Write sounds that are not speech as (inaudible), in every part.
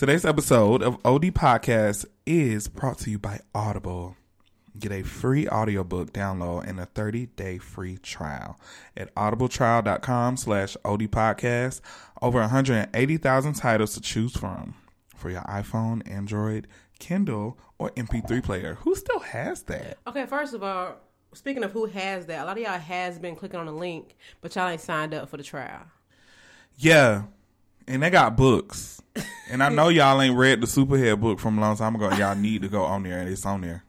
Today's episode of OD Podcast is brought to you by Audible. Get a free audiobook download and a 30-day free trial at audibletrial.com slash OD Podcast. Over 180,000 titles to choose from for your iPhone, Android, Kindle, or MP3 player. Who still has that? Okay, first of all, speaking of who has that, a lot of y'all has been clicking on the link, but y'all ain't signed up for the trial. Yeah. And they got books. And I know (laughs) y'all ain't read the Superhead book from a long time ago. Y'all need to go on there, and it's on there.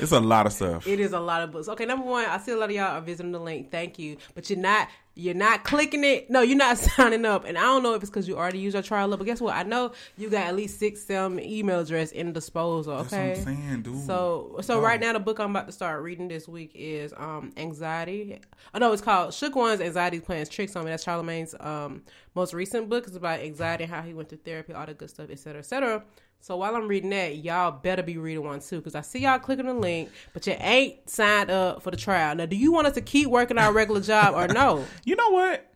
It's a lot of stuff. It is a lot of books. Okay, number one, I see a lot of y'all are visiting the link. Thank you, but you're not you're not clicking it. No, you're not (laughs) signing up. And I don't know if it's because you already used your trial. But guess what? I know you got at least six some email address in disposal. Okay, That's what I'm saying, dude. So so right now the book I'm about to start reading this week is um Anxiety. Oh no, it's called Shook One's Anxiety Plans Tricks on Me. That's Charlamagne's um most recent book. It's about anxiety, how he went to therapy, all the good stuff, etc. etc. So while I'm reading that, y'all better be reading one too, because I see y'all clicking the link, but you ain't signed up for the trial. Now, do you want us to keep working our regular job or no? (laughs) You know what?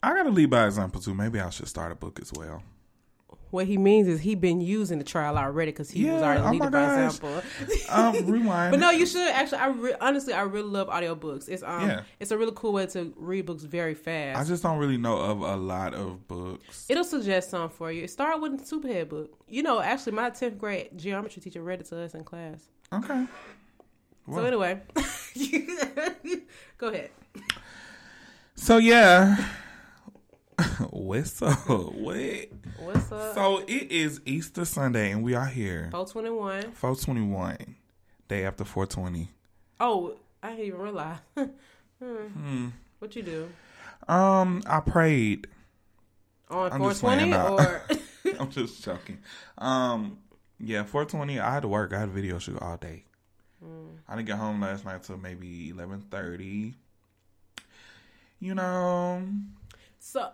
I gotta lead by example too. Maybe I should start a book as well. What he means is he been using the trial already because he was already oh leading by example. (laughs) Um, rewind. But no, you should actually. I re- honestly, I really love audiobooks. It's um, Yeah. it's a really cool way to read books very fast. I just don't really know of a lot of books. It'll suggest some for you. Start with the Superhead book. You know, actually, my tenth grade geometry teacher read it to us in class. Okay. So anyway, (laughs) (laughs) go ahead. So yeah. (laughs) What's up? What? What's up? So it is Easter Sunday and we are here. Four twenty one. 421. Day after 420. Oh, I didn't even realize. (laughs) Hmm. What you do Um, I prayed. on I'm four just playing twenty now. or? (laughs) I'm just joking. Um, yeah, 420. I had to work. I had a video shoot all day. I didn't get home last night till maybe 11:30. You know, so,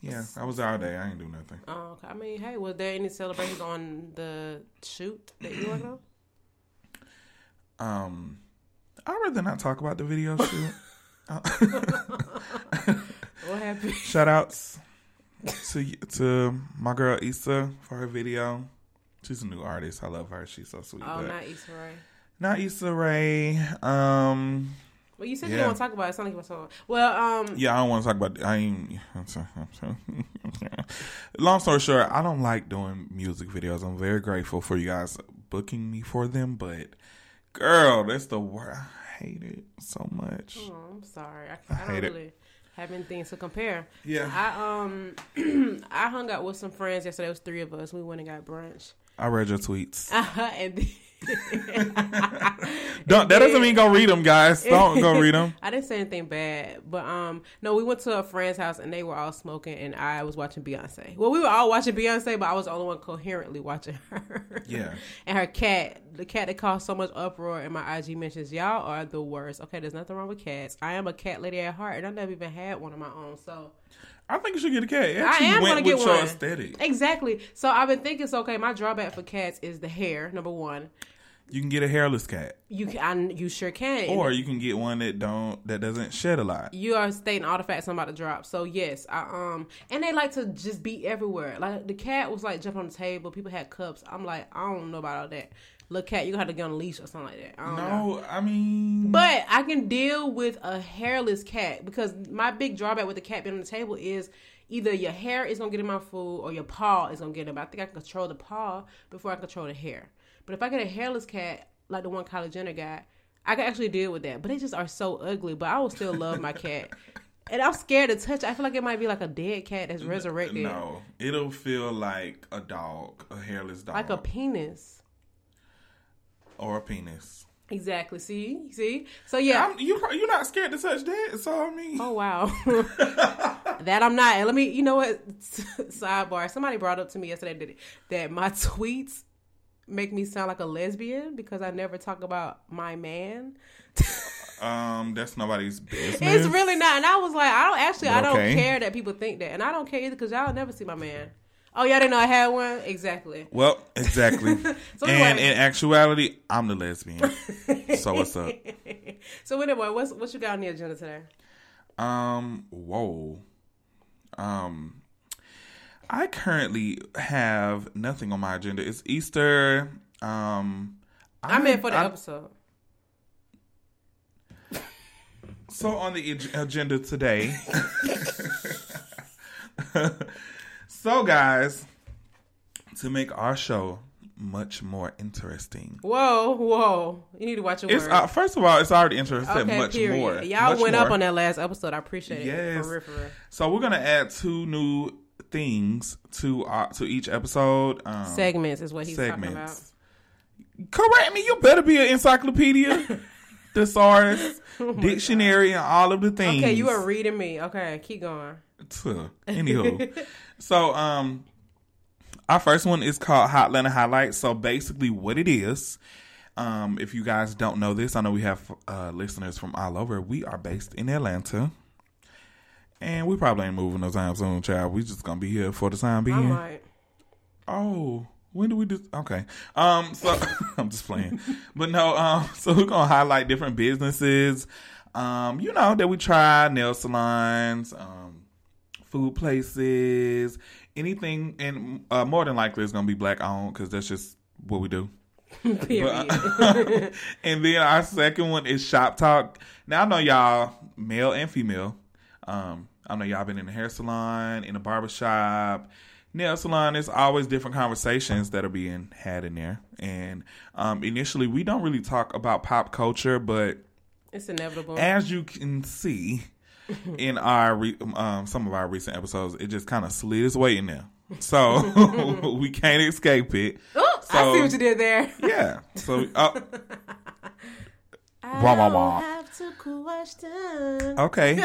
yeah, I was out all day. I ain't do nothing. oh, okay. I mean, hey, was there any celebrations on the shoot that you worked on? (clears throat) Um, I'd rather not talk about the video (laughs) shoot. (laughs) What happened? (laughs) Shout outs to to my girl Issa for her video. She's a new artist. I love her. She's so sweet. Oh, not Issa Rae. not Issa Rae. Um, Well, you said you don't want to talk about it. It's not like you want to talk. Well, um, yeah, I don't want to talk about. It. I ain't. (laughs) (laughs) Long story short, I don't like doing music videos. I'm very grateful for you guys booking me for them, but girl, that's the word. I hate it so much. oh, I'm sorry. I, I I, don't hate it. really have anything to compare. Yeah, I um, (clears throat) I hung out with some friends yesterday. It was three of us. We went and got brunch. I read your tweets. (laughs) and then, (laughs) Don't. That doesn't mean go read them, guys. Don't go read them. (laughs) I didn't say anything bad, but um, no, we went to a friend's house and they were all smoking, and I was watching Beyonce. Well, we were all watching Beyonce, but I was the only one coherently watching (laughs) her. Yeah. and her cat, the cat that caused so much uproar in my IG mentions. Y'all are the worst. Okay, there's nothing wrong with cats. I am a cat lady at heart, and I never even had one of my own. So I think you should get a cat. It I am gonna get one. aesthetic. exactly. So I've been thinking, so okay, my drawback for cats is the hair. Number one, You can get a hairless cat, you can, I, you sure can. or you can get one that don't that doesn't shed a lot. you are stating all the facts I'm about to drop. So yes, I um and they like to just be everywhere. Like the cat was like jumping on the table. People had cups. I'm like, I don't know about all that. Look, cat, you gonna have to get on a leash or something like that. I don't know. No, I mean, But I can deal with a hairless cat because my big drawback with the cat being on the table is either your hair is gonna get in my food or your paw is gonna get in. But I think I can control the paw before I control the hair. But if I get a hairless cat like the one Kylie Jenner got, I can actually deal with that. But they just are so ugly. But I will still love my cat. (laughs) And I'm scared to touch. I feel like it might be like a dead cat that's resurrected, no, it'll feel like a dog, a hairless dog, like a penis. Or a penis. Exactly. See, see. So yeah. I'm, you you're not scared to touch that, so I mean, Oh wow, (laughs) that I'm not. And let me, you know what? (laughs) Sidebar. Somebody brought up to me yesterday that, that my (laughs) tweets make me sound like a lesbian because I never talk about my man. um, that's nobody's business. It's really not. And I was like, I don't actually, I don't care that people think that, and I don't care either because y'all never see my man. Oh, y'all didn't know I had one? Exactly. well, exactly. (laughs) So and anyway- in actuality, I'm the lesbian. so what's up? (laughs) So anyway, what's what you got on the agenda today? Um, whoa. Um, I currently have nothing on my agenda. It's Easter. Um, I meant for the I- episode. So on the agenda today. (laughs) so guys, to make our show much more interesting. Whoa, whoa! You need to watch your It's uh, first of all, it's already interesting. okay, much period. more. Y'all Much went up on that last episode. I appreciate it. Yes. For real, for real. So we're gonna add two new things to uh, to each episode. Um, Segments is what he's talking about. segments. Correct me. You better be an encyclopedia, (laughs) thesaurus, (laughs) dictionary, and all of the things. Oh Okay, you are reading me. Okay, keep going. Anywho, (laughs) so um, our first one is called Hot Atlanta Highlights. So basically, what it is, um, if you guys don't know this, I know we have uh, listeners from all over. We are based in Atlanta, and we probably ain't moving no time soon, child. We just gonna be here for the time being. Oh, when do we do? Okay. Um. So (laughs) I'm just playing, but no. Um. So we're gonna highlight different businesses. Um. You know that we try nail salons. Um. Food places. Anything, and uh, more than likely it's gonna be black owned because that's just what we do. (laughs) Period. But- (laughs) and then our second one is shop talk. Now I know y'all, male and female. Um, I know y'all been in a hair salon, in a barber shop, nail salon. There's always different conversations that are being had in there. And um, initially, we don't really talk about pop culture, but it's inevitable. as you can see (laughs) in our re- um, some of our recent episodes, it just kind of slid its way in there. So (laughs) we can't escape it. oh, I so- see what you did there. Yeah. So. Uh, I Wah, wah, wah. have to question. Okay. (laughs)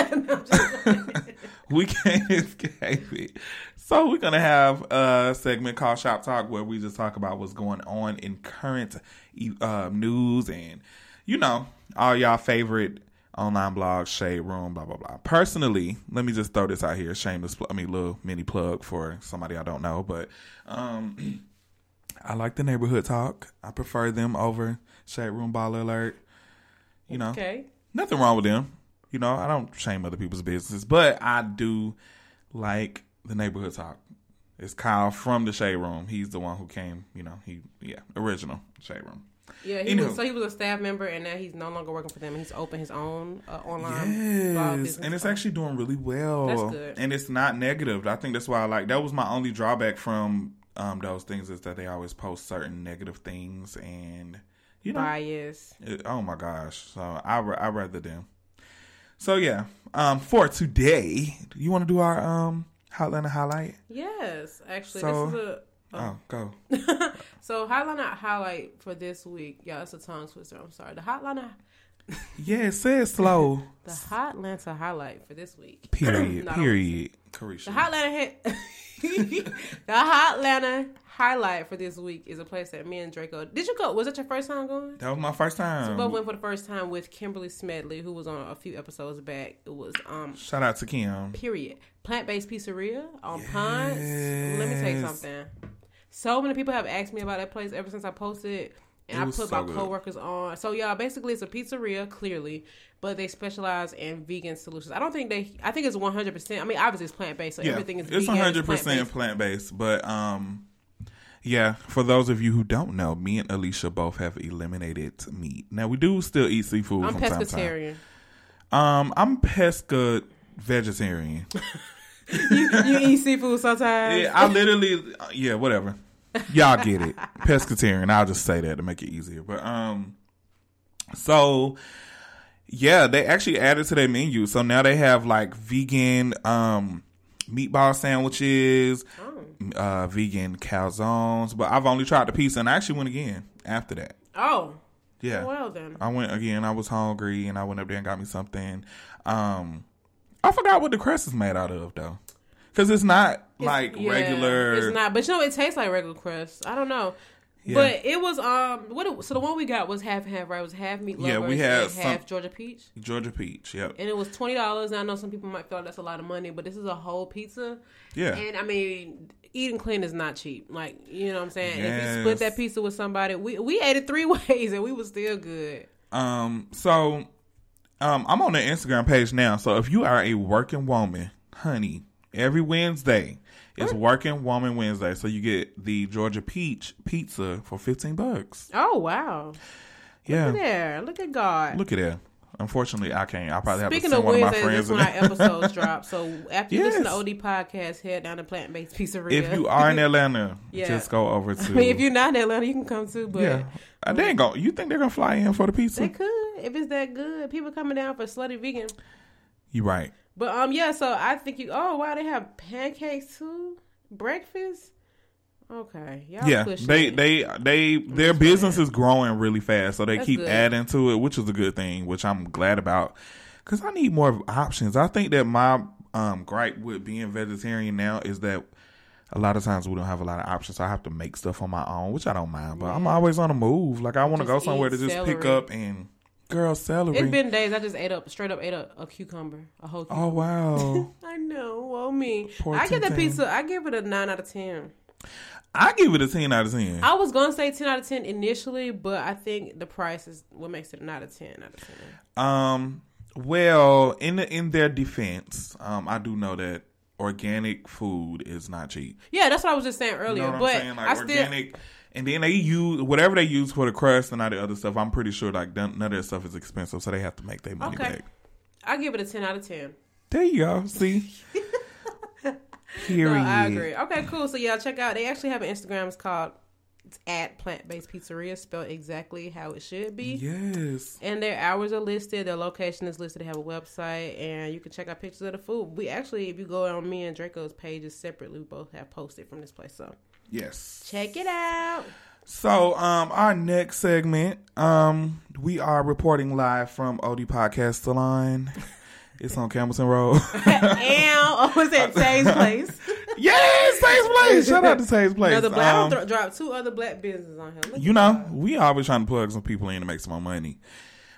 we can't escape it. So we're gonna have a segment called Shop Talk where we just talk about what's going on in current uh, news and you know all y'all favorite online blogs, Shade Room, blah blah blah. Personally, let me just throw this out here, shameless. Pl- I mean, little mini plug for somebody I don't know, but um, (clears throat) I like the neighborhood talk. I prefer them over Shade Room Baller Alert. You know, Okay. nothing wrong with them. You know, I don't shame other people's businesses, but I do like the neighborhood talk. It's Kyle from the Shade Room. He's the one who came. You know, he yeah, original Shade Room. Yeah, he was, so he was a staff member, and now he's no longer working for them. He's opened his own uh, online blog Yes, business. and it's actually doing really well. That's good. And it's not negative. I think that's why I like. That was my only drawback from um, those things is that they always post certain negative things, and you know, bias. It- oh my gosh! So I I rather them. So yeah, um, for today, you want to do our um Hotlanta highlight? Yes, actually, So- this is a. Oh, go. (laughs) so Hotline highlight for this week, y'all. It's a tongue twister. I'm sorry. The Hotline, (laughs) Yeah, say it slow. (laughs) the Hotlanta highlight for this week. (clears throat) Period. No, I don't- period. Carisha. The Hotlanta, the Hotlanta highlight for this week is a place that me and Draco. Did you go? Was it your first time going? that was my first We time. both went for the first time with Kimberly Smedley, who was on a few episodes back. It was um Shout out to Kim. period plant based pizzeria on Ponce. Let me tell you something. So many people have asked me about that place ever since I posted, and I put so my good. coworkers on. So y'all, basically, it's a pizzeria, clearly, but they specialize in vegan solutions. I don't think they. I think it's one hundred percent. I mean, obviously it's plant based, so Yeah, everything is it's hundred percent plant-based. but um, yeah. For those of you who don't know, me and Alicia both have eliminated meat. Now we do still eat seafood I'm from time to time. pescatarian. Um, I'm pesca vegetarian. (laughs) you, you eat seafood sometimes. Yeah, I literally, yeah, whatever. Y'all get it. Pescatarian. I'll just say that to make it easier. But um, so yeah, they actually added to their menu. So now they have like vegan um meatball sandwiches, Oh. uh, vegan calzones. But I've only tried the pizza, and I actually went again after that. Oh, Yeah. well then. I went again. I was hungry, and I went up there and got me something. Um, I forgot what the crust is made out of though, because it's not like Yeah, regular. It's not, but you know, it tastes like regular crust. I don't know. Yeah. But it was um what it, so the one we got was half and half right. It was half meat Yeah, we had some- half Georgia peach, Georgia peach. Yep. and it was twenty dollars. I know some people might feel like that's a lot of money, but this is a whole pizza, Yeah. and I mean eating clean is not cheap. Like you know what I'm saying. If you split that pizza with somebody, we we ate it three (laughs) ways and we was still good. Um. So, um, I'm on the Instagram page now. So if you are a working woman, honey, Every Wednesday is Working Woman Wednesday. So you get the Georgia Peach pizza for 15 bucks. Oh wow! Yeah. Look at there. Look at God. Look at that. Unfortunately, I can't. I'll probably Speaking have of to send one of my friends. that's when our episodes (laughs) drop. So after you listen to OD podcast, head down to Plant Based Pizzeria. if you are in Atlanta, (laughs) Yeah. just go over to. I mean, if you're not in Atlanta, you can come too. But yeah, Uh, they ain't going You think they're gonna fly in for the pizza? they could if it's that good. People coming down for slutty vegan. You right. But um, yeah. So I think you. Oh wow, they have pancakes too. Breakfast. Okay. Y'all yeah, they they they their business is growing really fast, so they That's keep good. adding to it, which is a good thing, which I'm glad about. Because I need more options. I think that my um gripe with being vegetarian now is that a lot of times we don't have a lot of options. So I have to make stuff on my own, which I don't mind. But I'm always on the move. Like I want to go somewhere to just pick up and girl celery. It's been days. I just ate up straight up ate a, a cucumber, a whole. Cucumber. oh wow. (laughs) I know. Well, me. Poor I give the pizza. I give it a nine out of ten. I give it a ten out of ten. I was gonna say ten out of ten initially, but I think the price is what makes it not a nine out of ten out of ten. Um. Well, in the, in their defense, um, I do know that organic food is not cheap. Yeah, that's what I was just saying You earlier. know what but? Like I still and then they use whatever they use for the crust and all the other stuff. I'm pretty sure like none, none of that stuff is expensive, so they have to make their money Okay. back. I give it a ten out of ten. There you go. See. (laughs) Period. No, I agree. Okay, cool. So yeah, check out. They actually have an Instagram. It's called it's at Plant Based Pizzeria, spelled exactly how it should be. Yes. And their hours are listed. Their location is listed. They have a website, and you can check out pictures of the food. We actually, if you go on me and Draco's pages separately, we both have posted from this place. So Yes. check it out. So, um, our next segment, um, we are reporting live from OD Podcast Salon. (laughs) It's on Campbellton Road. (laughs) and oh, was at Tay's place? (laughs) yes, Taste Place. Shout out to Taste Place. Another black. Um, I th- dropped two other black businesses on here. Look you know, that. we always trying to plug some people in to make some more money.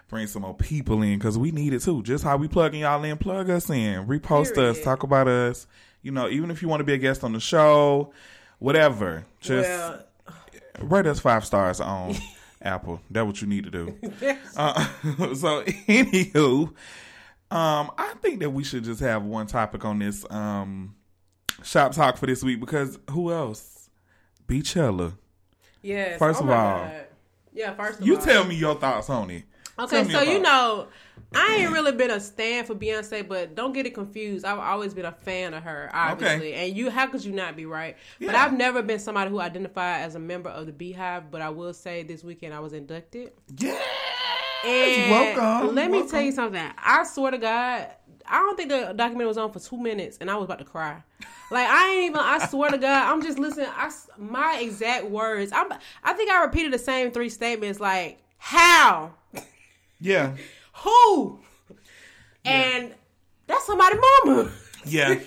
Bring some more people in because we need it too. Just how we plugging y'all in, plug us in, repost us, talk about us. You know, even if you want to be a guest on the show, whatever. Just well, (sighs) rate us five stars on (laughs) Apple. That's what you need to do. Uh, so, anywho, um, I think that we should just have one topic on this um, shop talk for this week because who else? Beachella. yes. First oh of all, God. yeah. First of You all, tell me your thoughts on it. Okay, so you know, I ain't really been a stand for Beyonce, but don't get it confused. I've always been a fan of her, obviously. And you, how could you not be right? But I've never been somebody who identified as a member of the Beehive. But I will say this weekend I was inducted. Yes, And welcome. Let me welcome. tell you something. I swear to God, I don't think the documentary was on for two minutes, and I was about to cry. Like I ain't even. I swear to God, I'm just listening. I my exact words. I'm. I think I repeated the same three statements. Like how, Yeah, who, and that's somebody's mama. Yeah.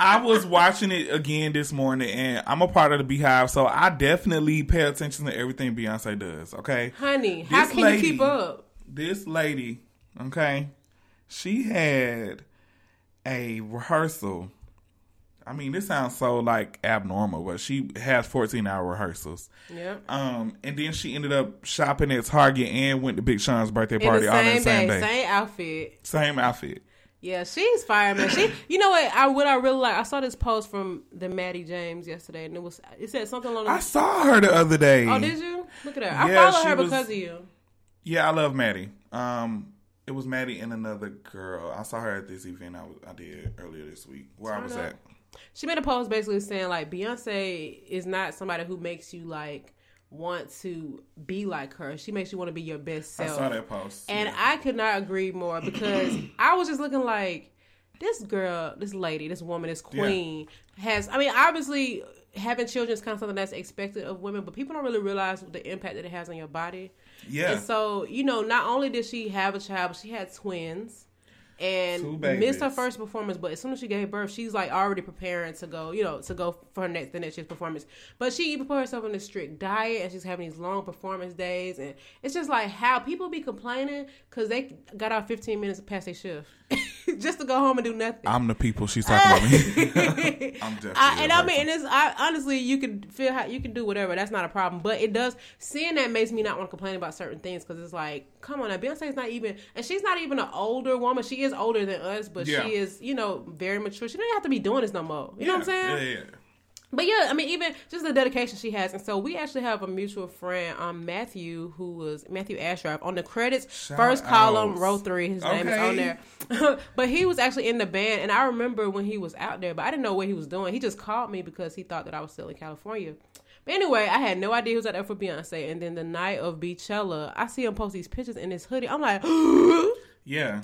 I was watching it again this morning, and I'm a part of the Beehive, so I definitely pay attention to everything Beyonce does. Okay, Honey, how can lady- you keep up? this lady, okay, she had a rehearsal. I mean, this sounds so like abnormal, but she has 14 hour rehearsals. Yep. Um, and then she ended up shopping at Target and went to Big Sean's birthday party all in the same day, day. same outfit. Same outfit. Yeah, she's fire, man. She, you know what? I what I really like. I saw this post from the Maddie James yesterday, and it was it said something along. the I saw her the other day. Oh, did you? Look at that. I Yeah, follow her was- because of you. Yeah, I love Maddie. Um, it was Maddie and another girl. I saw her at this event I, was, I did earlier this week where I was up. at. She made a post basically saying like Beyonce is not somebody who makes you like want to be like her. She makes you want to be your best self. I saw that post. And Yeah. I could not agree more because (clears throat) I was just looking like this girl, this lady, this woman, this queen has. I mean, obviously, having children is kind of something that's expected of women, but people don't really realize the impact that it has on your body. yeah, And so, you know, not only did she have a child, but she had twins. And missed her first performance, but as soon as she gave birth, she's like already preparing to go, you know, to go for her next the next year's performance. But she even put herself on a strict diet, and she's having these long performance days, and it's just like how people be complaining because they got out 15 minutes past their shift. (laughs) (laughs) just to go home and do nothing. I'm the people she's talking about me. (laughs) (laughs) I'm definitely. I, and I mean, and it's I, honestly, you can feel how you can do whatever. That's not a problem. But it does seeing that makes me not want to complain about certain things because it's like, come on, now Beyonce's not even, and she's not even an older woman. She is older than us, but Yeah. she is, you know, very mature. She don't have to be doing this no more. You know what I'm saying? Yeah, yeah. But yeah, I mean, even just the dedication she has, and so we actually have a mutual friend, um, Matthew, who was Matthew Ashraf on the credits, Shout first column, row three. His name is on there, (laughs) but he was actually in the band, and I remember when he was out there, but I didn't know what he was doing. He just called me because he thought that I was still in California. But anyway, I had no idea he was out there for Beyonce, and then the night of Beachella, I see him post these pictures in his hoodie. I'm like. (gasps) Yeah.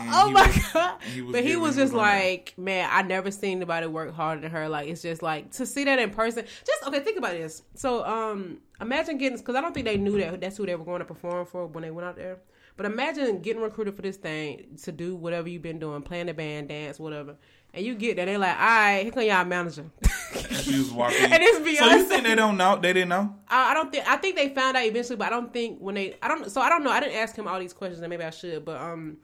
And Oh my was- god! he but he was just like, man, I never seen anybody work harder than her. Like, it's just like to see that in person. Just okay, think about this. So, um, imagine getting because I don't think they knew that that's who they were going to perform for when they went out there. But imagine getting recruited for this thing to do whatever you've been doing, playing the band, dance, whatever, and you get there, they're like, all right, here come y'all manager. And she was (laughs) walking. And it's So you Beyonce. think they don't know? They didn't know? I, I don't think I think they found out eventually, but I don't think when they I don't so I don't know. I didn't ask him all these questions, and maybe I should, but um,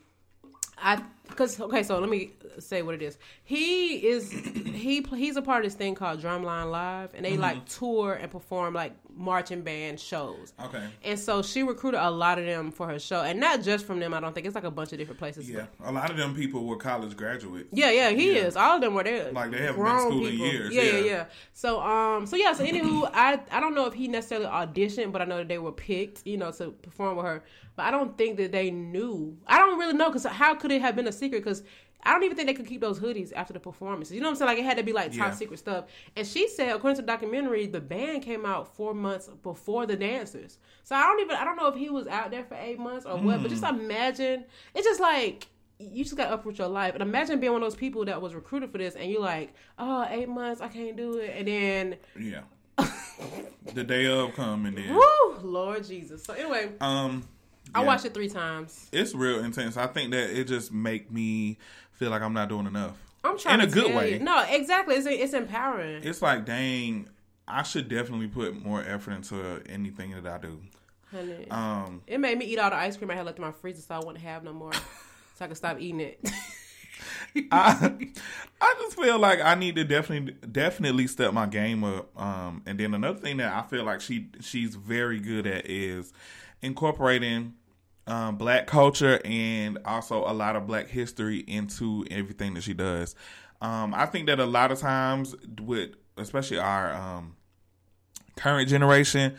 I because okay, so let me say what it is. He is he he's a part of this thing called Drumline Live, and they Mm-hmm. like tour and perform like marching band shows. Okay. And so she recruited a lot of them for her show, and not just from them. I don't think it's like a bunch of different places. Yeah. A lot of them people were college graduates. Yeah, yeah, he Yeah. is. All of them were there. Like, they haven't been school in people. years, Yeah, yeah, yeah. yeah. So, um, so yeah, so anywho, I I don't know if he necessarily auditioned, but I know that they were picked, you know, to perform with her. But I don't think that they knew. I don't really know because how could it have been a secret? Because I don't even think they could keep those hoodies after the performances. You know what I'm saying? Like it had to be like top Yeah. secret stuff. And she said, according to the documentary, the band came out four months before the dancers. So I don't even I don't know if he was out there for eight months or what. But just Mm. imagine, it's just like you just got up with your life. And imagine being one of those people that was recruited for this, and you're like, oh, eight months, I can't do it, and then, Yeah. the day of come and then. woo, Lord Jesus. So anyway, Um. I watched it three times. It's real intense. I think that it just make me feel like I'm not doing enough. I'm trying in a good way. You. No, exactly. It's it's empowering. It's like, dang, I should definitely put more effort into anything that I do. Honey. Um, it made me eat all the ice cream I had left in my freezer, so I wouldn't have no more, (laughs) so I could stop eating it. (laughs) I, I just feel like I need to definitely definitely step my game up. Um, and then another thing that I feel like she she's very good at is incorporating um, black culture and also a lot of black history into everything that she does. Um, I think that a lot of times with especially our um, current generation,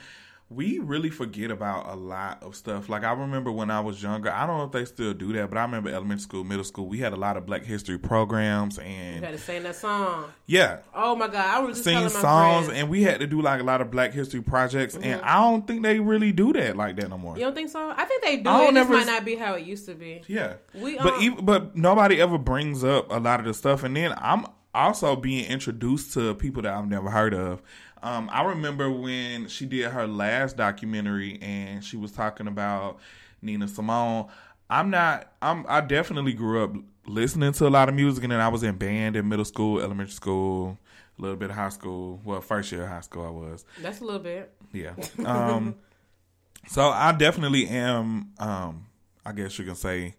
we really forget about a lot of stuff. Like I remember when I was younger, I don't know if they still do that, but I remember elementary school, middle school, we had a lot of black history programs you and had to sing that song. yeah, Oh my god, I was just sing my songs friends. and we had to do like a lot of black history projects Mm-hmm. and I don't think they really do that like that no more. You don't think so? I think they do. I It never- might not be how it used to be. Yeah. We, but um, even, but nobody ever brings up a lot of the stuff, and then I'm also being introduced to people that I've never heard of. Um, I remember when she did her last documentary, and she was talking about Nina Simone. I'm not. I'm. I definitely grew up listening to a lot of music, and then I was in band in middle school, elementary school, a little bit of high school. Well, first year of high school, I was. That's a little bit. Yeah. Um, (laughs) so I definitely am. Um, I guess you can say.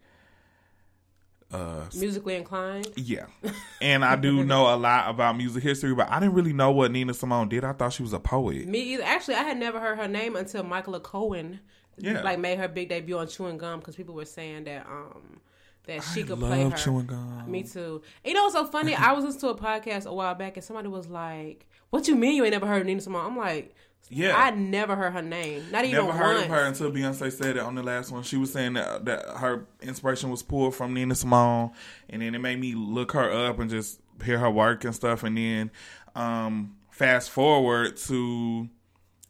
Uh, Musically inclined. yeah, (laughs) and I do know a lot about music history, but I didn't really know what Nina Simone did. I thought she was a poet. Me either. Actually, I had never heard her name until Michaela Coel, Yeah. like made her big debut on Chewing Gum because people were saying that um that she I could love play her. chewing gum. Me too. You know what's so funny? (laughs) I was listening to a podcast a while back and somebody was like, "What you mean you ain't never heard of Nina Simone?" I'm like, Yeah. I never heard her name, not even I Never heard once. of her until Beyonce said it on the last one. She was saying that, that her inspiration was pulled from Nina Simone, and then it made me look her up and just hear her work and stuff. And then um, fast forward to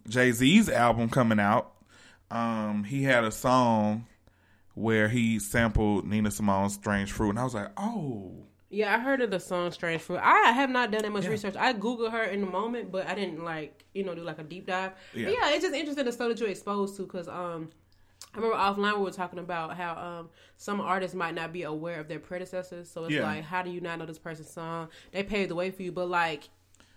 Jay Z's album coming out. Um, he had a song where he sampled Nina Simone's "Strange Fruit," and I was like, "Oh, Yeah, I heard of the song "Strange Fruit." I have not done that much research. I googled her in the moment, but I didn't like you know do like a deep dive. Yeah. Yeah, yeah it's just interesting the stuff that you're exposed to because um. I remember offline we were talking about how um, some artists might not be aware of their predecessors. So it's Yeah. like, how do you not know this person's song? They paved the way for you, but like,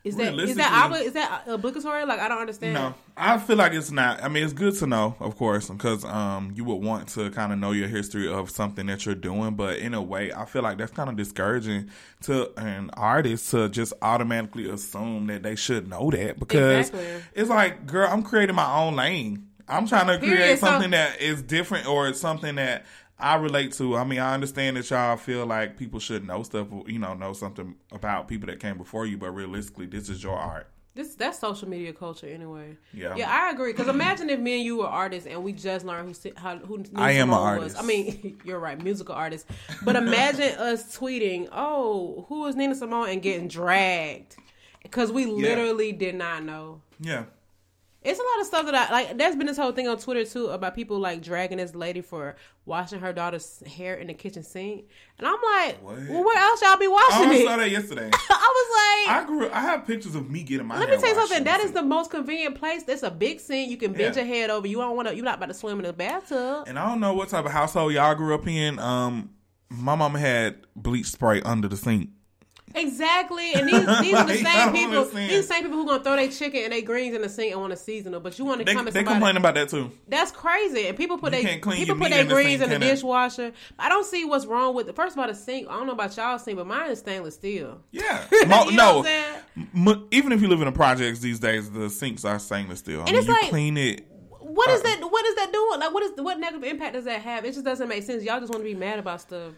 Is that is that obli- is that obligatory? Like I don't understand. No, I feel like it's not. I mean, it's good to know, of course, because um, you would want to kind of know your history of something that you're doing. But in a way, I feel like that's kind of discouraging to an artist to just automatically assume that they should know that because Exactly. it's like, girl, I'm creating my own lane. I'm trying to Period. create So- something that is different or something that I relate to. I mean, I understand that y'all feel like people should know stuff, you know, know something about people that came before you, but realistically, this is your art. This that's social media culture anyway. Yeah. Yeah, I agree. Because imagine if me and you were artists and we just learned who how who I am an artist. Was. I mean, (laughs) you're right, musical artist. But imagine (laughs) us tweeting, "Oh, who is Nina Simone?" and getting dragged because we literally did not know. Yeah. It's a lot of stuff that I like. There's been this whole thing on Twitter too about people like dragging this lady for washing her daughter's hair in the kitchen sink, and I'm like, What? well, where else y'all be I washing almost it? saw that yesterday. (laughs) I was like, I grew. I have pictures of me getting my. Hair. Let me tell you something. That is the most convenient place. It's a big sink. You can bend Yeah. your head over. You don't want to. You're not about to swim in the bathtub. And I don't know what type of household y'all grew up in. Um, my mama had bleach spray under the sink. Exactly. And these, these are the (laughs) same people. understand. These same people who gonna throw their chicken and their greens in the sink and want to season it. But you want to They, come at they somebody. complain about that too. That's crazy. And people put You their people put their the greens sink, in the dishwasher. I don't see what's wrong with. the First of all, the sink. I don't know about y'all sink, but mine is stainless steel. Yeah. (laughs) You know no. what I'm? M- even if you live in the projects these days, the sinks are stainless steel. I mean, it's you like- clean it. What is Uh, that? What is that doing? Like, what is what negative impact does that have? It just doesn't make sense. Y'all just want to be mad about stuff.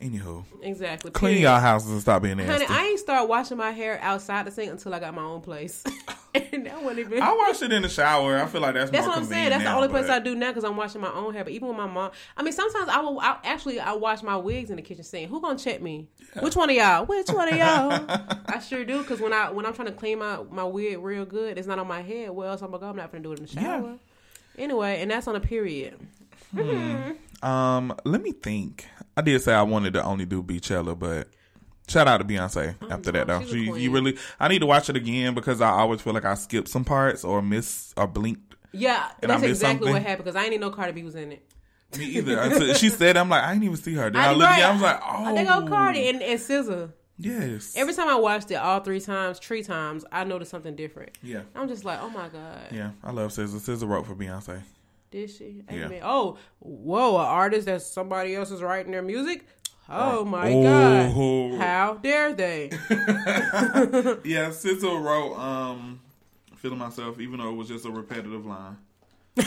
Anywho, Exactly. clean Period. y'all houses and stop being nasty. Honey, I ain't start washing my hair outside the sink until I got my own place, (laughs) and that wasn't even. I wash it in the shower. I feel like that's That's what I'm saying. That's the now, only place I do now because I'm washing my own hair. But even with my mom, I mean, sometimes I will. I, actually, I wash my wigs in the kitchen sink. Who gonna check me? Which one of y'all? Which one of y'all? (laughs) I sure do because when I when I'm trying to clean my my wig real good, it's not on my head. Where else I'm gonna go? I'm not gonna do it in the Yeah. shower. Anyway, and that's on a period. Um, let me think. I did say I wanted to only do Beachella, but shout out to Beyonce oh, after that though. She, you really, I need to watch it again because I always feel like I skipped some parts or miss or blinked. Yeah, that's exactly something. what happened because I even know Cardi B was in it. Me either. Until she said, I'm like, I didn't even see her. Then I, I looked right. I was like, oh, They go Cardi and, and SZA. Yes. Every time I watched it, all three times, three times, I noticed something different. yeah. I'm just like, oh my god, Yeah, I love SZA. SZA wrote for Beyonce. Did she? Yeah. Oh, whoa, an artist that somebody else is writing their music. Oh my Oh. god, how dare they? (laughs) Yeah, SZA wrote um, "Feeling Myself," even though it was just a repetitive line. (laughs) wait,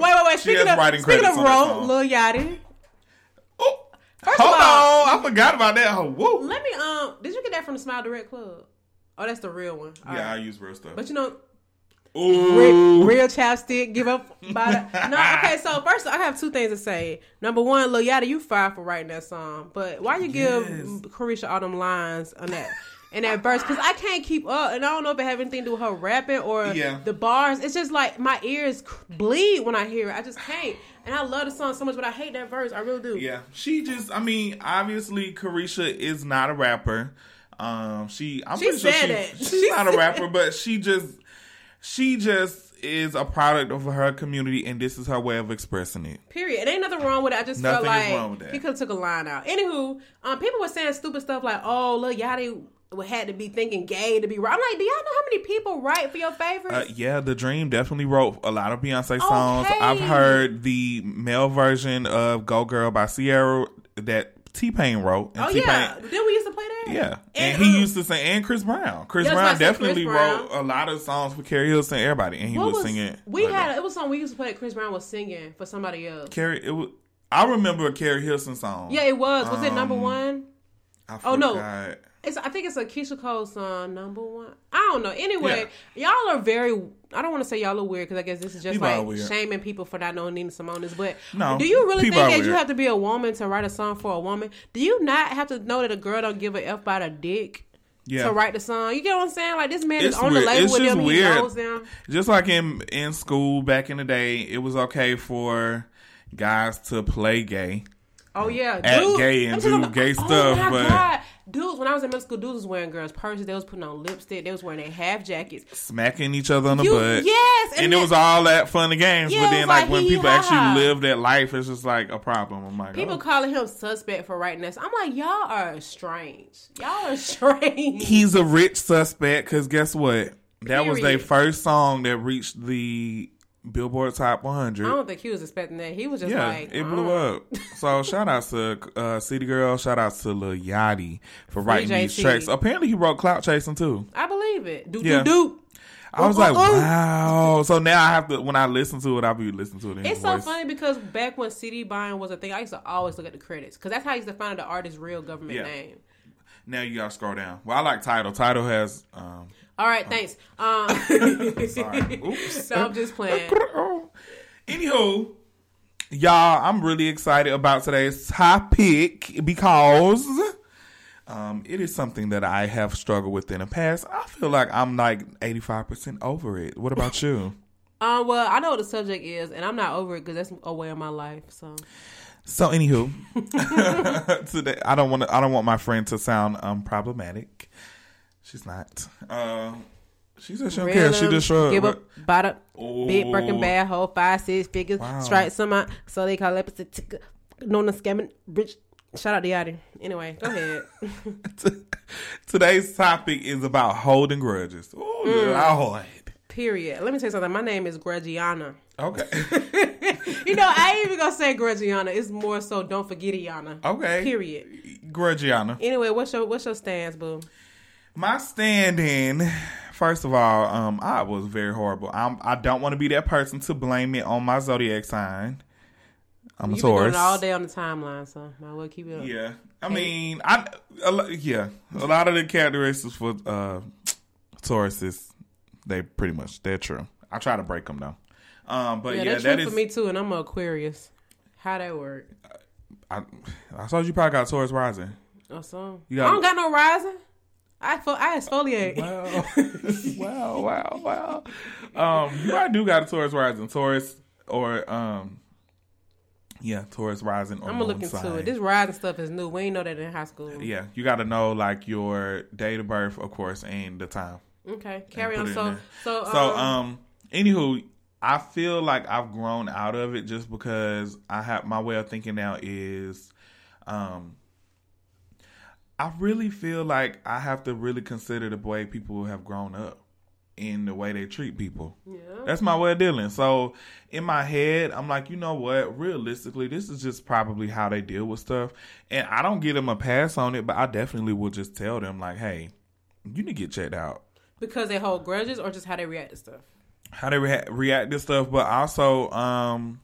wait, wait. (laughs) Speaking of writing speaking of on that Ro, song. Lil Yachty. Oh, First hold of all- on! I forgot about that. Oh, whoa. Let me um. Did you get that from the Smile Direct Club? Oh, that's the real one. All Yeah, I use real stuff. But you know, Ooh, real, real chapstick. Give up by the, (laughs) no. Okay, so first I have two things to say. Number one, Lil Yachty, you fired for writing that song, but why you give Yes. Caresha all them lines on that? In that verse, because I can't keep up, and I don't know if it have anything to do with her rapping or Yeah. the bars. It's just like my ears bleed when I hear it. I just can't, and I love the song so much, but I hate that verse. I really do. Yeah, she just. I mean, obviously, Caresha is not a rapper. Um, she. I'm She pretty sure she, she's She not a rapper, but she just. She just is a product of her community, and this is her way of expressing it. Period. It ain't nothing wrong with it. I just Nothing felt like wrong with that. he could have took a line out. Anywho, um, people were saying stupid stuff like, "Oh, look, Yachty would had to be thinking gay to be right." I'm like, do y'all know how many people write for your favorites? Uh, yeah, The Dream definitely wrote a lot of Beyonce songs. Okay. I've heard the male version of "Go Girl" by Ciara that T Pain wrote. And oh T-Pain, yeah, then we used to play that. Yeah, and, And, he um, used to sing, and Chris Brown. Chris Yeah, Brown what I said, definitely Chris wrote Brown. a lot of songs for Keri Hilson, everybody, and he was, was singing. We like had that. it was something we used to play that Chris Brown was singing for somebody else. Carrie. It was. I remember a Keri Hilson song. Yeah, it was. Was it number Um, one? Oh, no. It's I think it's a Keyshia Cole song, number one. I don't know. Anyway, y'all are very. I don't want to say y'all are weird because I guess this is just People like shaming people for not knowing Nina Simone is. But No, do you really think that you have to be a woman to write a song for a woman? Do you not have to know that a girl don't give a f about a dick? Yeah. To write the song, you get what I'm saying? Like this man It's is on weird. the label It's with them. weird. He knows them. Just like in in school back in the day, it was okay for guys to play gay. Oh yeah, dude. gay and do gay oh stuff, my but- God. dudes, when I was in middle school, dudes was wearing girls' purses. They was putting on lipstick. They was wearing their half jackets. smacking each other on the You- butt. yes, and, and it was all that fun and games. Yeah, but then, like, like, when people hee-haw. actually live that life, it's just like a problem. I'm like, People oh. calling him suspect for writing this. I'm like, y'all are strange. Y'all are (laughs) strange. he's a rich suspect because guess what? That was their first song that reached the Billboard Top 100. I don't think he was expecting that. He was just Yeah, like, it blew uh. up. So shout out to uh, City Girl. Shout out to Lil Yachty for writing these tracks. Apparently, he wrote Clout Chasing too. I believe it. Do Yeah. do do. I was Oh, like, oh, oh. wow. So now I have to when I listen to it, I'll be listening to it. It's so voice. funny because back when CD buying was a thing, I used to always look at the credits because that's how I used to find out the artist's real government Yeah. name. Now you gotta scroll down. Well, I like Title. Title has. um All right, thanks. Um, (laughs) Sorry. (laughs) Oops. no, I'm just playing. (laughs) Anywho, y'all, I'm really excited about today's topic because um, it is something that I have struggled with in the past. I feel like I'm like 85% over it. What about you? Um, well, I know what the subject is, and I'm not over it because that's a way of my life. So So, anywho, today I don't want to. I don't want my friend to sound um problematic. She's not. Uh, she said she don't care. She just shrugged. give up, bought up, big Oh. bad hole, five six figures, Wow. stripes some out, so they call it known as scamming rich. Shout out to Yachty. Anyway, go ahead. (laughs) Today's topic is about holding grudges. Oh Mm. Lord. Period. Let me tell you something. My name is Grudgiana. Okay. (laughs) You know, I ain't even gonna say Grudgiana. It's more so don't forget Iana. Okay. Period. Grudgiana. Anyway, what's your what's your stance, boo? My standing, first of all, um, I was very horrible. I'm, I don't want to be that person to blame it on my zodiac sign. I'm a You've been doing Taurus. it all day on the timeline, so might well keep it up. Yeah, I mean, I a, yeah, a lot of the characteristics for uh, Tauruses, they pretty much they're true. I try to break them though. Um, but Yeah, yeah, that's that true is. for me too, and I'm an Aquarius. How that work? I, I saw you probably got Taurus rising. Or so? You I don't got no rising. I fo- I exfoliate. Wow, (laughs) wow, wow, wow. Um, you probably do got a Taurus rising, Taurus or um, yeah, Taurus rising. Or I'm gonna look into sign. it. This rising stuff is new. We ain't know that in high school. Yeah, you got to know like your date of birth, of course, and the time. Okay, carry on. in So there. so um, So, um, anywho, I feel like I've grown out of it just because I have my way of thinking now is, um, I really feel like I have to really consider the way people have grown up in the way they treat people. yeah. That's my way of dealing. So in my head, I'm like, you know what? Realistically, this is just probably how they deal with stuff, and I don't give them a pass on it, but I definitely will just tell them like, hey, you need to get checked out. because they hold grudges or just how they react to stuff. how they rea- react to stuff, but also um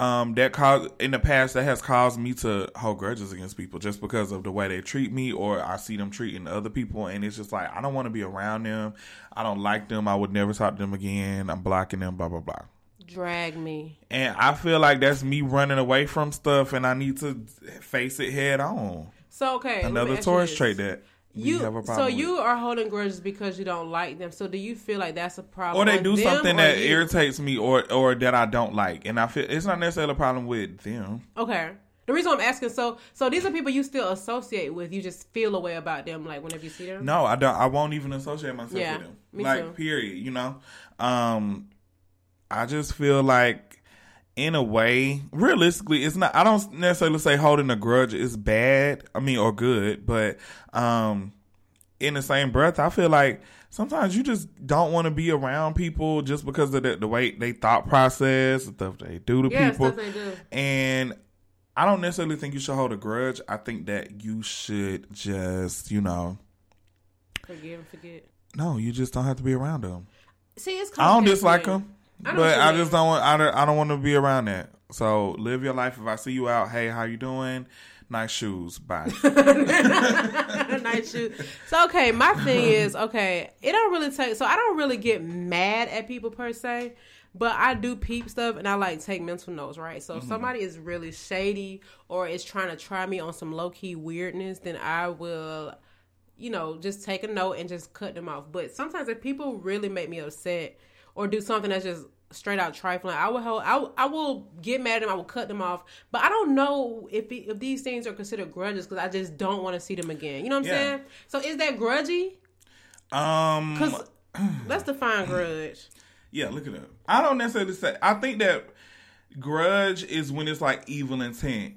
um that caused in the past that has caused me to hold grudges against people just because of the way they treat me or I see them treating other people and it's just like I don't want to be around them. I don't like them. I would never talk to them again. I'm blocking them, blah blah blah. Drag me. And I feel like that's me running away from stuff and I need to face it head on. So okay, Another Taurus trait that You have a so problem with. you are holding grudges because you don't like them. So do you feel like that's a problem? or they on do them something that you? irritates me or or that I don't like, and I feel it's not necessarily a problem with them. Okay. The reason I'm asking, so so these are people you still associate with. You just feel a way about them, like whenever you see them. No, I don't. I won't even associate myself Yeah, with them. me like too. period. You know, um, I just feel like, in a way, realistically, it's not. I don't necessarily say holding a grudge is bad. I mean, or good, but um, in the same breath, I feel like sometimes you just don't want to be around people just because of the, the way they thought process, the stuff they do to Yeah, people, do. and. I don't necessarily think you should hold a grudge. I think that you should just, you know, Forgive and forget. no, you just don't have to be around them. See, it's I don't dislike them, I but what I just don't want. I don't, I don't want to be around that. So live your life. If I see you out, hey, how you doing? Nice shoes. Bye. (laughs) (laughs) nice shoot. So okay, my thing is okay. It don't really take. So I don't really get mad at people per se, but I do peep stuff and I like take mental notes. Right. So if mm-hmm. somebody is really shady or is trying to try me on some low key weirdness, then I will, you know, just take a note and just cut them off. But sometimes if people really make me upset or do something that's just straight out trifling. I will hold, I, I will get mad at them. I will cut them off. But I don't know if it, if these things are considered grudges because I just don't want to see them again. You know what I'm Yeah. saying? So is that grudgy? Um, (clears throat) Because let's define grudge. (clears throat) yeah, look at it. I don't necessarily say. I think that grudge is when it's like evil intent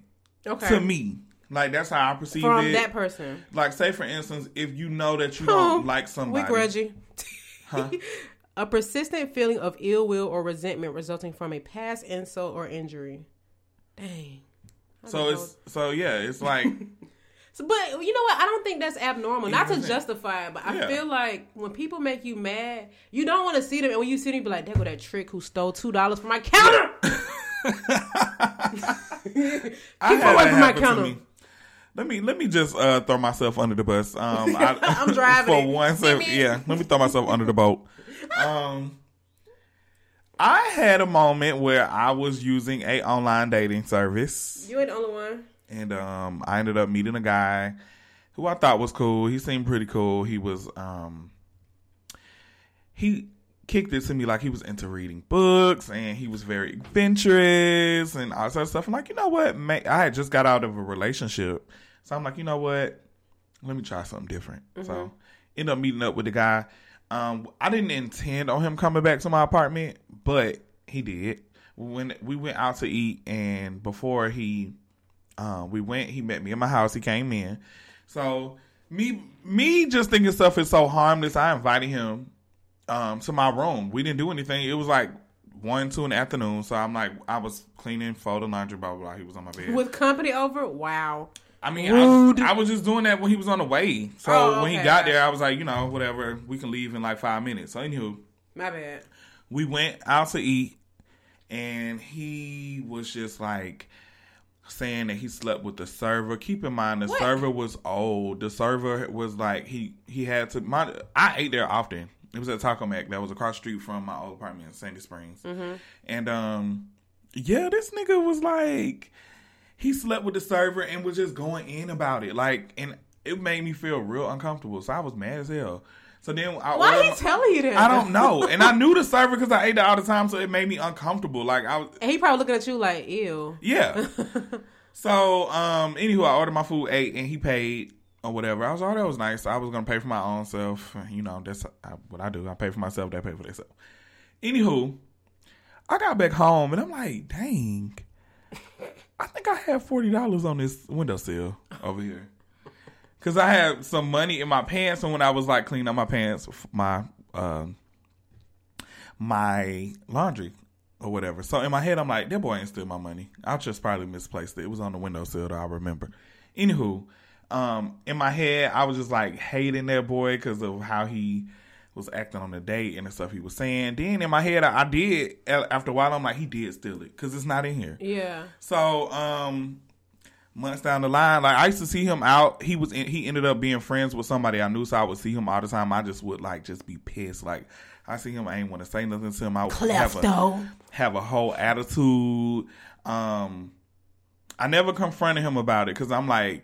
Okay. to me. Like that's how I perceive From it. that person. like, say for instance, if you know that you (laughs) don't like somebody, We grudgy. Huh? (laughs) A persistent feeling of ill will or resentment resulting from a past insult or injury. Dang. I So don't know. it's so yeah, it's like (laughs) So, but you know what? I don't think that's abnormal. Not to justify it, but I Yeah. feel like when people make you mad, you don't want to see them. And when you see them, you be like, "There go that trick who stole two dollars from my counter." (laughs) (laughs) Keep away from my happen to counter. Let me let me just uh, throw myself under the bus. Um, I, (laughs) I'm (laughs) driving for one second. Yeah, let me throw myself under the boat. Um, I had a moment where I was using a online dating service, You ain't the only one. and um, I ended up meeting a guy who I thought was cool. He seemed pretty cool. He was um, he kicked it to me like he was into reading books and he was very adventurous and all that stuff. I'm like, you know what? I had just got out of a relationship, so I'm like, you know what? Let me try something different. So end up meeting up with the guy. Um, I didn't intend on him coming back to my apartment, but he did. When we went out to eat, and before he, um, we went, he met me in my house. He came in, so me, me just thinking stuff is so harmless. I invited him um, to my room. We didn't do anything. It was like one, two in the afternoon. So I'm like, I was cleaning, folding laundry, blah blah blah. He was on my bed. With company over, wow. I mean, I was, I was just doing that when he was on the way. So Oh, when he got there, I was like, you know, whatever. We can leave in like five minutes. So anywho, My bad. we went out to eat, and he was just like saying that he slept with the server. Keep in mind, the What? server was old. The server was like he he had to. My I ate there often. It was at Taco Mac that was across the street from my old apartment in Sandy Springs, and um, yeah, this nigga was like he slept with the server and was just going in about it, like, and it made me feel real uncomfortable. So I was mad as hell. So then I Why ordered- he telling you that? I don't know. And I knew the server because I ate there all the time, so it made me uncomfortable. Like I was, And he probably looking at you like, ew. yeah. (laughs) so, um, anywho, I ordered my food, ate, and he paid or whatever. I was, oh, that was nice. I was gonna pay for my own self. You know, that's uh, what I do. I pay for myself. They pay for themselves. Anywho, I got back home and I'm like, dang, I think I have forty dollars on this windowsill over here. Cause I had some money in my pants, and when I was like cleaning up my pants, my um, my laundry or whatever. So in my head, I'm like, that boy ain't steal my money. I just probably misplaced it. It was on the windowsill, though. I remember. Anywho, um, in my head, I was just like hating that boy because of how he was acting on the date and the stuff he was saying. Then in my head, I, I did. After a while, I'm like, he did steal it because it's not in here. Yeah. So, um, months down the line, like I used to see him out. He was in, he ended up being friends with somebody I knew, so I would see him all the time. I just would like just be pissed. Like I see him, I ain't want to say nothing to him. I would have a, have a whole attitude. Um, I never confronted him about it because I'm like,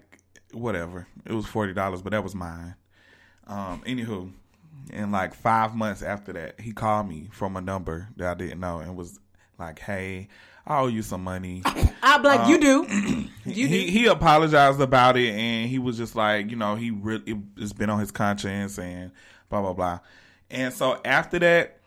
whatever. It was forty dollars, but that was mine. Um, anywho, and like five months after that, he called me from a number that I didn't know and was like, "Hey, I owe you some money." (laughs) I'm like, you do. (clears throat) (clears throat) You do. he he apologized about it and he was just like you know he really it's been on his conscience and blah blah blah and so after that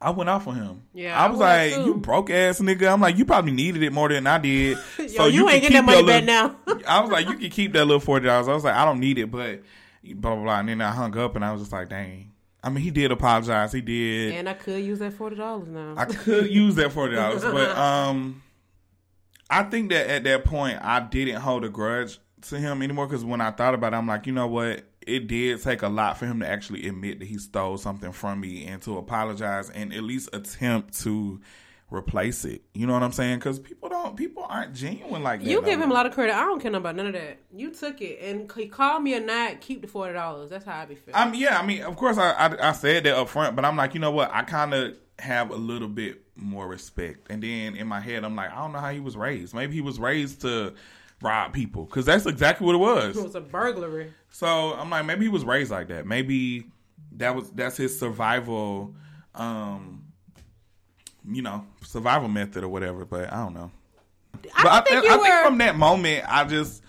I went off on him. Yeah, I I was would like, too. "You broke ass nigga." I'm like, "You probably needed it more than I did." (laughs) Yo, you ain't getting that money back now. (laughs) I was like, "You (laughs) can keep that little forty dollars." I was like, "I don't need it," but blah blah blah. And then I hung up and I was just like, "Dang." I mean, he did apologize. He did. and I could use that forty dollars now. I could use that forty dollars, but um, I think that at that point I didn't hold a grudge to him anymore because when I thought about it, I'm like, you know what? It did take a lot for him to actually admit that he stole something from me and to apologize and at least attempt to replace it. You know what I'm saying? Because people don't, people aren't genuine like that. you give him a lot of credit. I don't care nothing about none of that. You took it and he called me a night. Keep the forty dollars. That's how I be feeling. I mean, yeah, I mean, of course, I, I I said that up front, but I'm like, you know what? I kind of have a little bit more respect, and then in my head, I'm like, I don't know how he was raised. Maybe he was raised to rob people, because that's exactly what it was. it was a burglary. So I'm like, maybe he was raised like that. Maybe that was that's his survival um you know, survival method or whatever. But I don't know. I but don't I, think I you think were. from that moment, I just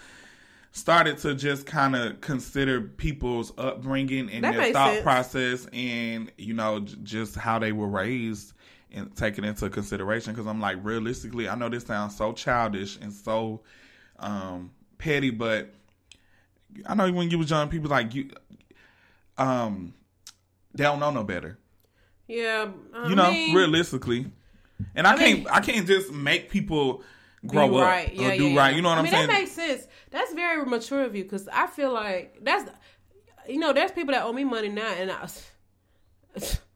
started to just kind of consider people's upbringing and That their thought sense. process, and you know, j- just how they were raised and taken into consideration. Because I'm like, realistically, I know this sounds so childish and so um, petty, but I know when you was young, people like you, um, they don't know no better yeah, I you know, mean, realistically. And I, I can't I can't just make people grow up right. Yeah, or do yeah, right. You know what I am mean, saying? That makes sense. That's very mature of you because I feel like that's, you know, there's people that owe me money now, and I (sighs) (laughs)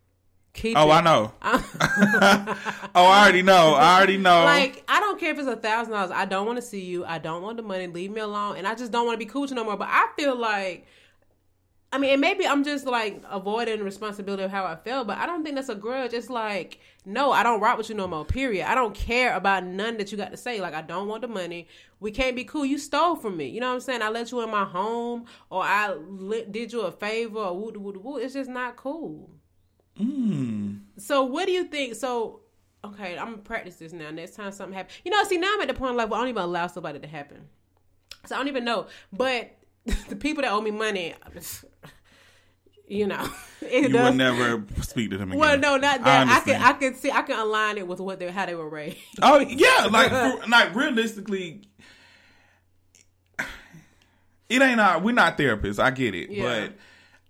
keep. oh, it. I know. (laughs) (laughs) Oh, I already know. I already know. Like, I don't care if it's a thousand dollars. I don't want to see you. I don't want the money. Leave me alone. And I just don't want to be cool to you no more. But I feel like, I mean, and maybe I'm just like avoiding responsibility of how I feel. But I don't think that's a grudge. It's like, no, I don't rock with you no more. Period. I don't care about none that you got to say. Like, I don't want the money. We can't be cool. You stole from me. You know what I'm saying? I let you in my home, or I li- did you a favor, or woo woo woo. It's just not cool. Mm. So what do you think? So okay, I'm gonna practice this now. Next time something happens, you know. See, now I'm at the point in life where I don't even allow somebody to happen. So I don't even know. But (laughs) the people that owe me money, (laughs) you know, (laughs) it you does. would never speak to them again. well, no, not that. I, can. I can see, I can align it with what they, how they were raised. Oh yeah, like for, like realistically, (sighs) it ain't our. We're not therapists. I get it, Yeah. but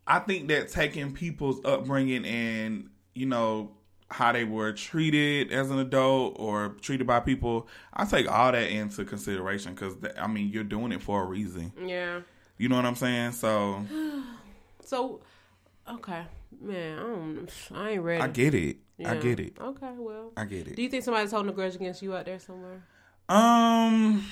I think that taking people's upbringing and you know how they were treated as an adult or treated by people, I take all that into consideration because I mean you're doing it for a reason. Yeah. You know what I'm saying? So (sighs) So, okay, man, I don't. I ain't ready. I get it. I get it. Okay, well, I get it. do you think somebody's holding a grudge against you out there somewhere? Um,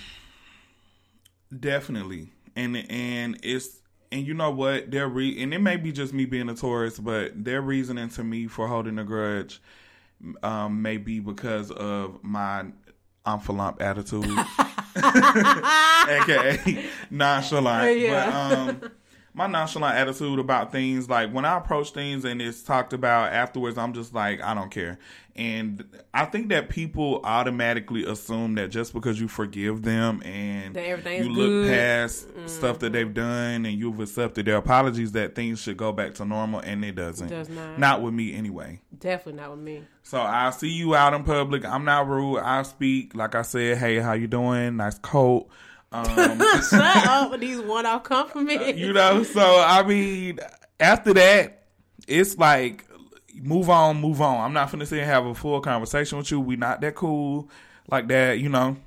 definitely, and and it's and you know what their re and it may be just me being a tourist, but their reasoning to me for holding a grudge, um, may be because of my envelope attitude, (laughs) (laughs) aka nonchalant. Yeah. But um. My nonchalant attitude about things, like when I approach things and it's talked about afterwards, I'm just like, I don't care. And I think that people automatically assume that just because you forgive them and you look good. Mm-hmm. past stuff that they've done and you've accepted their apologies, that things should go back to normal, and it doesn't. Does not. Not with me anyway. Definitely not with me. So I see you out in public. I'm not rude. I speak like I said. Hey, how you doing? Nice coat. Um, (laughs) Shut up with these one-off compliments. you know. So I mean, after that, it's like move on, move on. I'm not finna sit and have a full conversation with you. We not that cool like that, you know.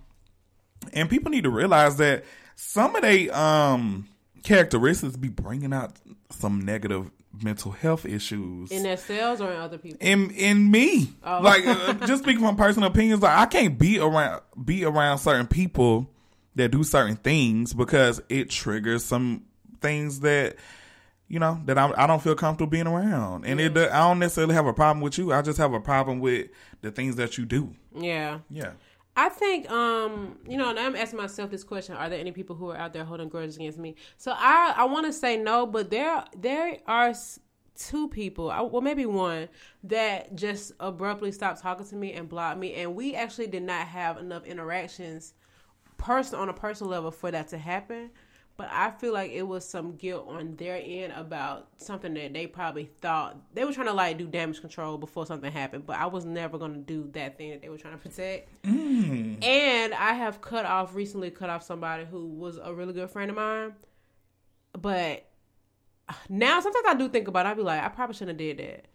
And people need to realize that some of they um characteristics be bringing out some negative mental health issues in themselves or in other people. in in me. Oh. Like uh, just speaking from personal opinions, like I can't be around be around certain people that do certain things because it triggers some things that you know that I, I don't feel comfortable being around. And it I don't necessarily have a problem with you. I just have a problem with the things that you do. Yeah. Yeah. I think, um, you know, and I'm asking myself this question: Are there any people who are out there holding grudges against me? So I, I want to say no, but there, there are two people, I- well, maybe one, that just abruptly stopped talking to me and blocked me, and we actually did not have enough interactions, person on a personal level, for that to happen. But I feel like it was some guilt on their end about something that they probably thought they were trying to like do damage control before something happened. But I was never gonna do that thing that they were trying to protect. Mm. And I have cut off recently cut off somebody who was a really good friend of mine. But now sometimes I do think about it, I'd be like, I probably shouldn't have did that.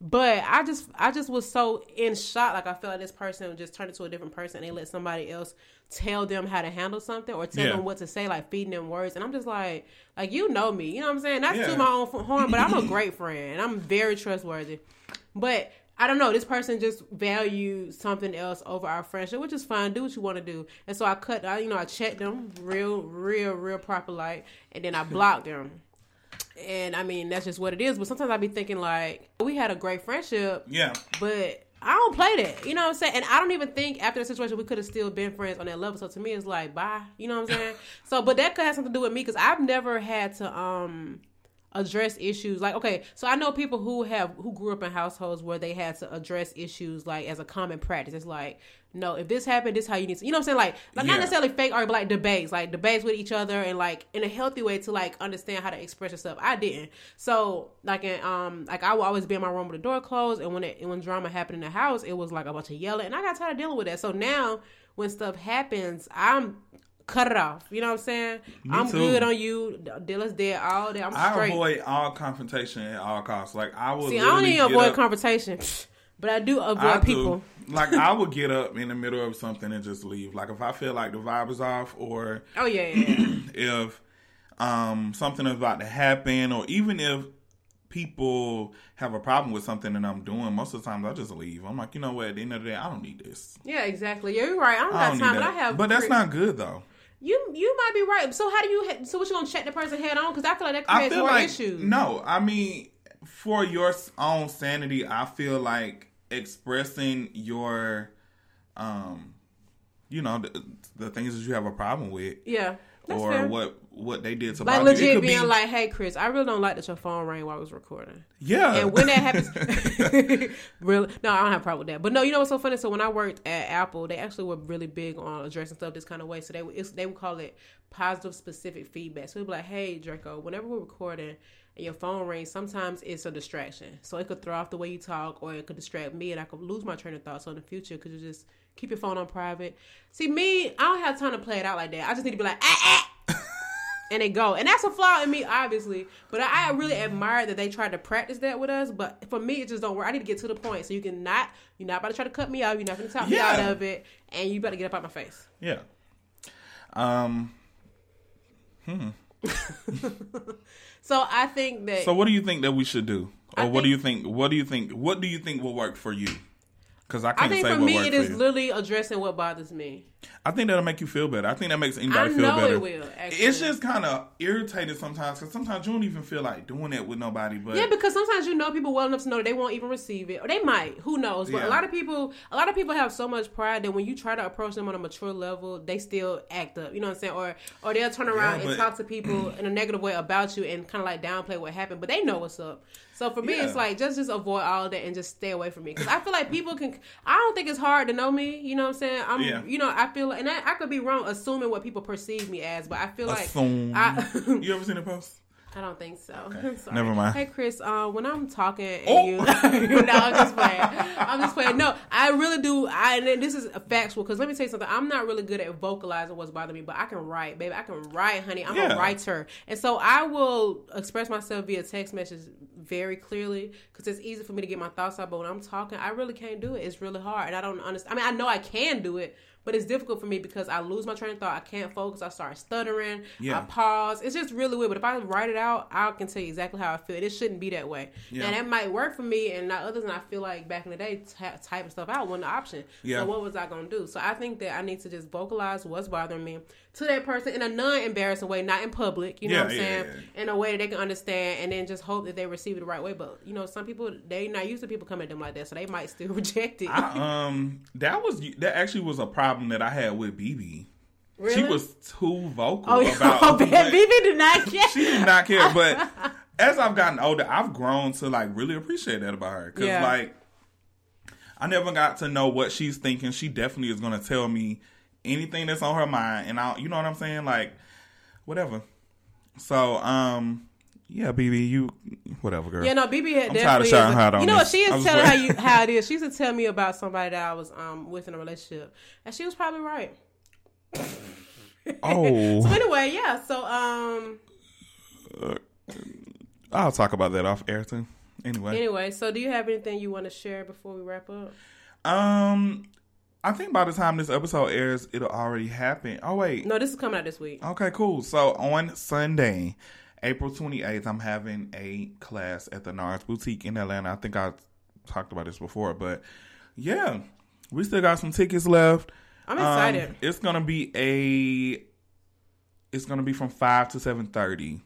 But I just I just was so in shock, like I felt like this person just turned into a different person and they let somebody else tell them how to handle something or tell Yeah. them what to say, like feeding them words. And I'm just like, like you know me, you know what I'm saying? Not Yeah. to my own horn, but I'm a (laughs) great friend and I'm very trustworthy. But I don't know. This person just valued something else over our friendship, which is fine. Do what you want to do. And so I cut. I, you know, I checked them real, real, real proper light, and then I (laughs) blocked them. And I mean, that's just what it is. But sometimes I be thinking like, we had a great friendship, Yeah. but I don't play that. You know what I'm saying? And I don't even think after the situation we could have still been friends on that level. So to me, it's like bye. You know what I'm saying? (laughs) so, but that could have something to do with me because I've never had to um address issues. Like okay so i know people who have who grew up in households where they had to address issues like as a common practice. It's like no if this happened this is how you need to you know what i'm saying? Like, like Yeah. not necessarily fake or like debates like debates with each other and like in a healthy way to like understand how to express yourself. I didn't. So like in um like i would always be in my room with the door closed and when it when drama happened in the house it was like a bunch of yelling and i got tired of dealing with that. So now when stuff happens i'm cut it off you know what i'm saying i'm too. good on you Dilla's dead all day i'm I straight avoid all confrontation at all costs. Like I will. See, I don't even avoid up- confrontation, (sniffs) but I do avoid I do. people. (laughs) Like I would get up in the middle of something and just leave. Like if I feel like the vibe is off, or Oh yeah, yeah, (clears throat) if um something is about to happen, or even if people have a problem with something that I'm doing, most of the times I just leave. I'm like, you know what? At the end of the day, I don't need this. yeah, exactly. Yeah, you're right. I don't I don't time, need but I that. have. But that's not good though. You. You might be right. So how do you? So what you gonna check the person head on? Because I feel like that I creates feel more like issues. no. I mean, for your own sanity, I feel like expressing your, um, you know, the, the things that you have a problem with, Yeah, that's or fair. what what they did to Like. It legit could being be, like, "Hey, Chris, I really don't like that your phone rang while I was recording." yeah. And when that happens, (laughs) (laughs) really, no, I don't have a problem with that. But no, you know what's so funny? So when I worked at Apple, they actually were really big on addressing stuff this kind of way. So they would it's, they would call it positive specific feedback. So it'd be like, "Hey, Draco, whenever we're recording." And your phone rings. Sometimes it's a distraction, so it could throw off the way you talk, or it could distract me, and I could lose my train of thought. So in the future, could you just keep your phone on private? See, me, I don't have time to play it out like that. I just need to be like, ah, ah, (laughs) and they go. And that's a flaw in me, obviously. But I, I really admire that they tried to practice that with us. But for me, it just don't work. I need to get to the point. So you can not, you're not about to try to cut me out. You're not going to talk me out of it. And you better get up out my face. yeah. Um. Hmm. (laughs) So I think that. So what do you think that we should do, or I what do you think? What do you think? What do you think will work for you? Because I I think say for me, it is literally addressing what bothers me. I think that'll make you feel better. I think that makes anybody feel better. it will. Actually. It's just kind of irritating sometimes because sometimes you don't even feel like doing it with nobody. But Yeah, because sometimes you know people well enough to know that they won't even receive it, or they might. Who knows? But Yeah. a lot of people, a lot of people have so much pride that when you try to approach them on a mature level, they still act up. You know what I'm saying? Or or they'll turn around but- and talk to people (clears throat) in a negative way about you and kind of like downplay what happened, but they know what's up. So for me, Yeah. it's like just just avoid all that and just stay away from me because I feel like people can. I don't think it's hard to know me. You know what I'm saying? I'm. Yeah. You know, I feel like, and I, I could be wrong assuming what people perceive me as, but I feel like I. (laughs) you ever seen a post? (laughs) I don't think so. (laughs) I'm. Never mind. Hey Chris, uh, when I'm talking and Oh. you, no, I'm just playing. I'm just playing. No, I really do. I and this is factual because let me tell you something. I'm not really good at vocalizing what's bothering me, but I can write, baby. I can write, honey. I'm Yeah. a writer, and so I will express myself via text message very clearly because it's easy for me to get my thoughts out. But when I'm talking, I really can't do it. It's really hard, and I don't understand. I mean, I know I can do it. But it's difficult for me because I lose my train of thought. I can't focus. I start stuttering. Yeah. I pause. It's just really weird. But if I write it out, I can tell you exactly how I feel. It shouldn't be that way. Yeah. Now that might work for me and not others. And I feel like back in the day, ty- typing stuff out wasn't the option. Yeah. So what was I gonna do? So I think that I need to just vocalize what's bothering me to that person in a non-embarrassing way, not in public. You know Yeah, what I'm saying? In a way that they can understand, and then just hope that they receive it the right way. But you know, some people they not used to people coming at them like that, so they might still (laughs) reject it. I, um, that was that actually was a problem that I had with BB. really? She was too vocal Oh, (laughs) about. oh, Baby did not (laughs) care. she did not care. But (laughs) as I've gotten older, I've grown to like really appreciate that about her. Because Yeah. like, I never got to know what she's thinking. She definitely is going to tell me anything that's on her mind, and I, you know what I'm saying, like, whatever. So, um, yeah, BB, you, whatever, girl. Yeah, no, BB had I'm tired of shouting a- her out on you know what she is telling how you how it is. She used to tell me about somebody that I was um with in a relationship, and she was probably right. Oh, (laughs) So anyway, yeah. So um I'll talk about that off air too. Anyway, anyway, so do you have anything you want to share before we wrap up? um, I think by the time this episode airs, it'll already happen. Oh wait, No, this is coming out this week. Okay, cool. So on Sunday, April 28th, I'm having a class at the NARS Boutique in Atlanta. I think I talked about this before, but yeah, we still got some tickets left. I'm Um, excited. it's gonna be a. It's gonna be from five to seven thirty,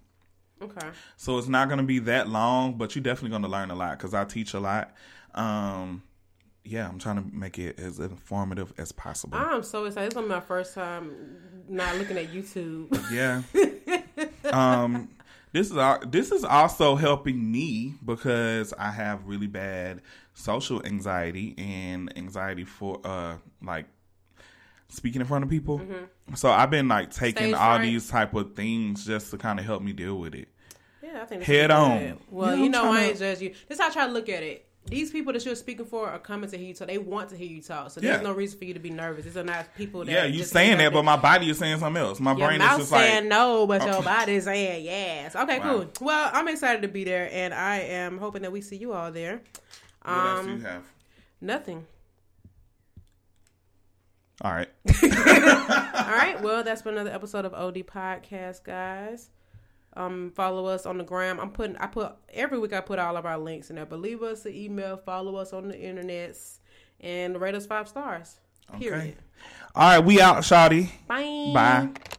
okay. so it's not gonna be that long. But you're definitely gonna learn a lot because I teach a lot. Um, yeah, I'm trying to make it as informative as possible. I'm so excited. It's gonna be my first time not looking at YouTube. Yeah. (laughs) um, this is this is also helping me because I have really bad social anxiety and anxiety for uh like speaking in front of people. So I've been like taking Stage all fright. these type of things just to kind of help me deal with it. Yeah, I think Head on. good. Well, Yeah, you I'm know, I tryna- ain't judge you. This is how I try to look at it. These people that you're speaking for are coming to hear you talk. They want to hear you talk. So there's Yeah. no reason for you to be nervous. These are not people that. Yeah, you saying that, but my body is saying something else. My Your brain is just saying like, no, but your body is saying yes. Okay, Wow. cool. Well, I'm excited to be there, and I am hoping that we see you all there. what else Um, do you have? nothing. All right. (laughs) All right. Well, that's been another episode of OD Podcast, guys. Um, follow us on the gram. I'm putting. I put every week. I put all of our links in there. But leave us an email. Follow us on the internets, and rate us five stars. Period. All right, we out, Shawty. Bye. Bye.